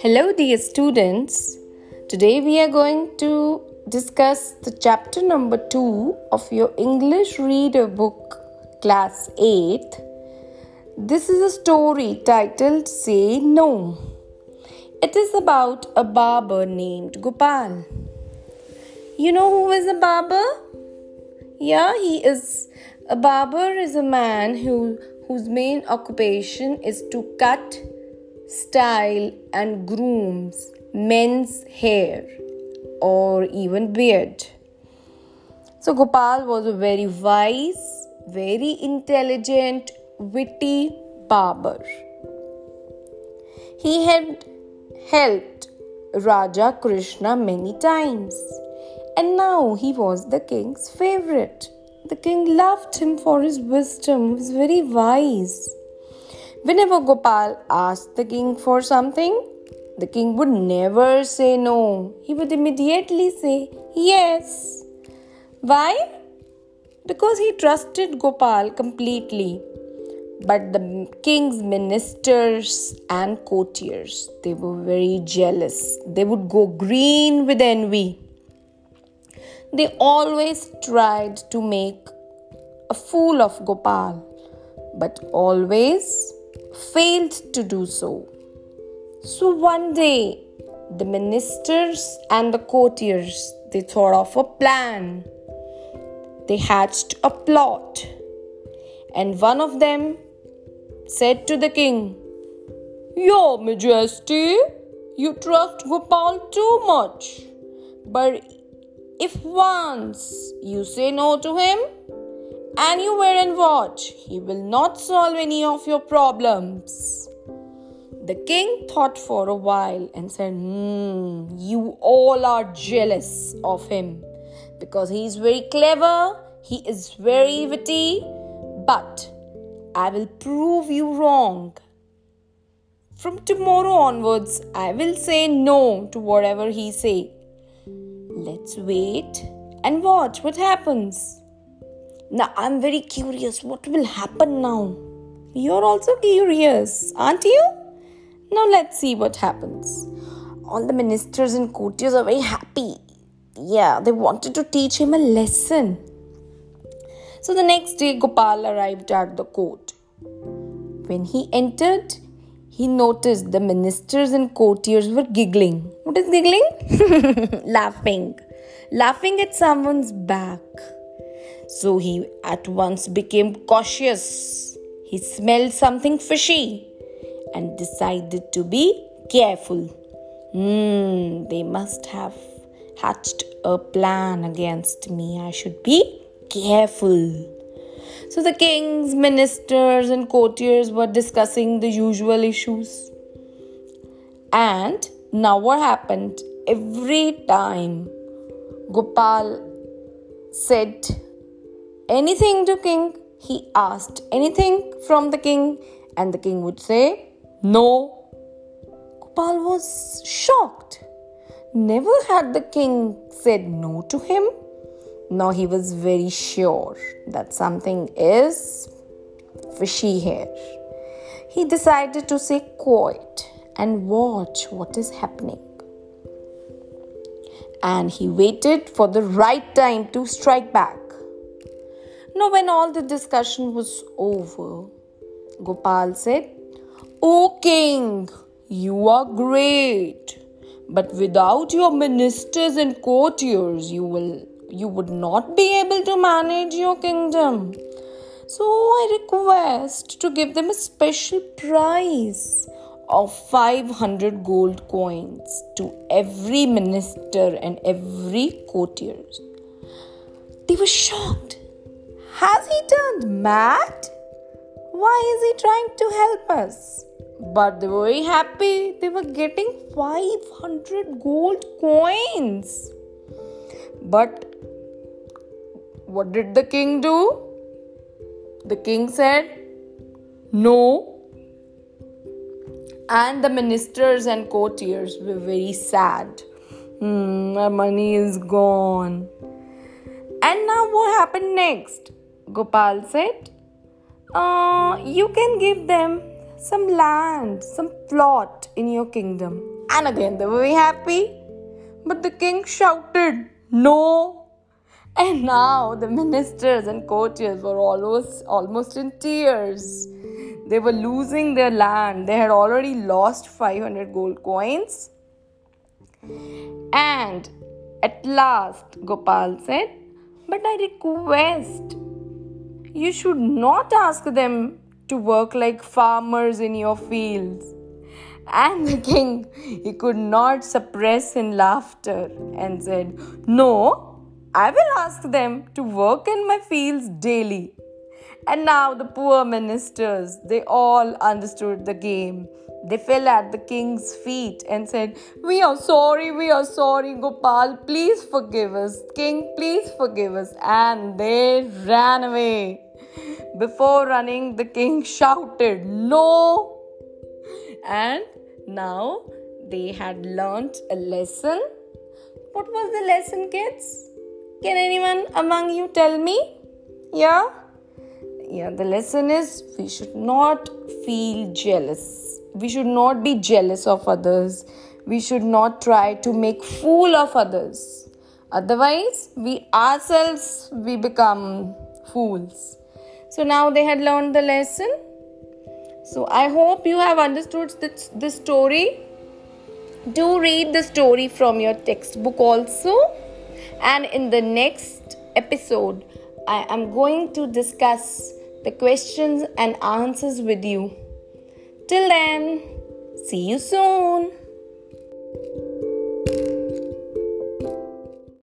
Hello, dear students. Today we are going to discuss the chapter number 2 of your English reader book, class 8. This is a story titled Say No. It is about a barber named Gopal. You know who is a barber? Yeah, he is a barber is a man who whose main occupation is to cut, style and grooms men's hair or even beard. So Gopal was a very wise, very intelligent, witty barber. He had helped Raja Krishna many times, and now he was the king's favorite. The king loved him for his wisdom, he was very wise. Whenever Gopal asked the king for something, the king would never say no. He would immediately say yes. Why? Because he trusted Gopal completely. But the king's ministers and courtiers, they were very jealous. They would go green with envy. They always tried to make a fool of Gopal, but always failed to do so. So one day, the ministers and the courtiers they thought of a plan. They hatched a plot, and one of them said to the king, Your Majesty, you trust Gopal too much. But if once you say no to him and you and watch, he will not solve any of your problems. The king thought for a while and said, Hmm, you all are jealous of him because he is very clever, he is very witty, but I will prove you wrong. From tomorrow onwards, I will say no to whatever he say. Let's wait and watch what happens. Now I'm very curious what will happen now. You're also curious, aren't you? Now let's see what happens. All the ministers and courtiers are very happy. Yeah, they wanted to teach him a lesson. So the next day, Gopal arrived at the court. When he entered, he noticed the ministers and courtiers were giggling. What is giggling? Laughing. Laughing at someone's back. So he at once became cautious. He smelled something fishy and decided to be careful. Hmm, they must have hatched a plan against me. I should be careful. So the king's ministers and courtiers were discussing the usual issues. And now what happened? Every time Gopal said anything to king, he asked anything from the king, and the king would say, no. Gopal was shocked. Never had the king said no to him. Now he was very sure that something is fishy here. He decided to stay quiet and watch what is happening. And he waited for the right time to strike back. Now, when all the discussion was over, Gopal said, O king, you are great, but without your ministers and courtiers, you will you would not be able to manage your kingdom. So I request to give them a special prize of 500 gold coins to every minister and every courtier. They were shocked. Has he turned mad? Why is he trying to help us? But they were very happy. They were getting 500 gold coins. But what did the king do? The king said, No. And the ministers and courtiers were very sad. Hmm, our money is gone. And now what happened next? Gopal said, uh, you can give them some land, some plot in your kingdom. And again, they were very happy. But the king shouted, No. And now the ministers and courtiers were almost, almost in tears. They were losing their land. They had already lost 500 gold coins. And at last, Gopal said, But I request you should not ask them to work like farmers in your fields. And the king, he could not suppress in laughter and said, No, I will ask them to work in my fields daily. And now the poor ministers, they all understood the game. They fell at the king's feet and said, We are sorry, we are sorry, Gopal, please forgive us. King, please forgive us. And they ran away. Before running, the king shouted, No! And now they had learnt a lesson. What was the lesson, kids? Can anyone among you tell me? Yeah? Yeah, the lesson is we should not feel jealous. We should not be jealous of others. We should not try to make fool of others. Otherwise, we ourselves we become fools. So now they had learned the lesson. So I hope you have understood this, this story. Do read the story from your textbook also. And in the next episode, I am going to discuss the questions and answers with you. Till then, see you soon.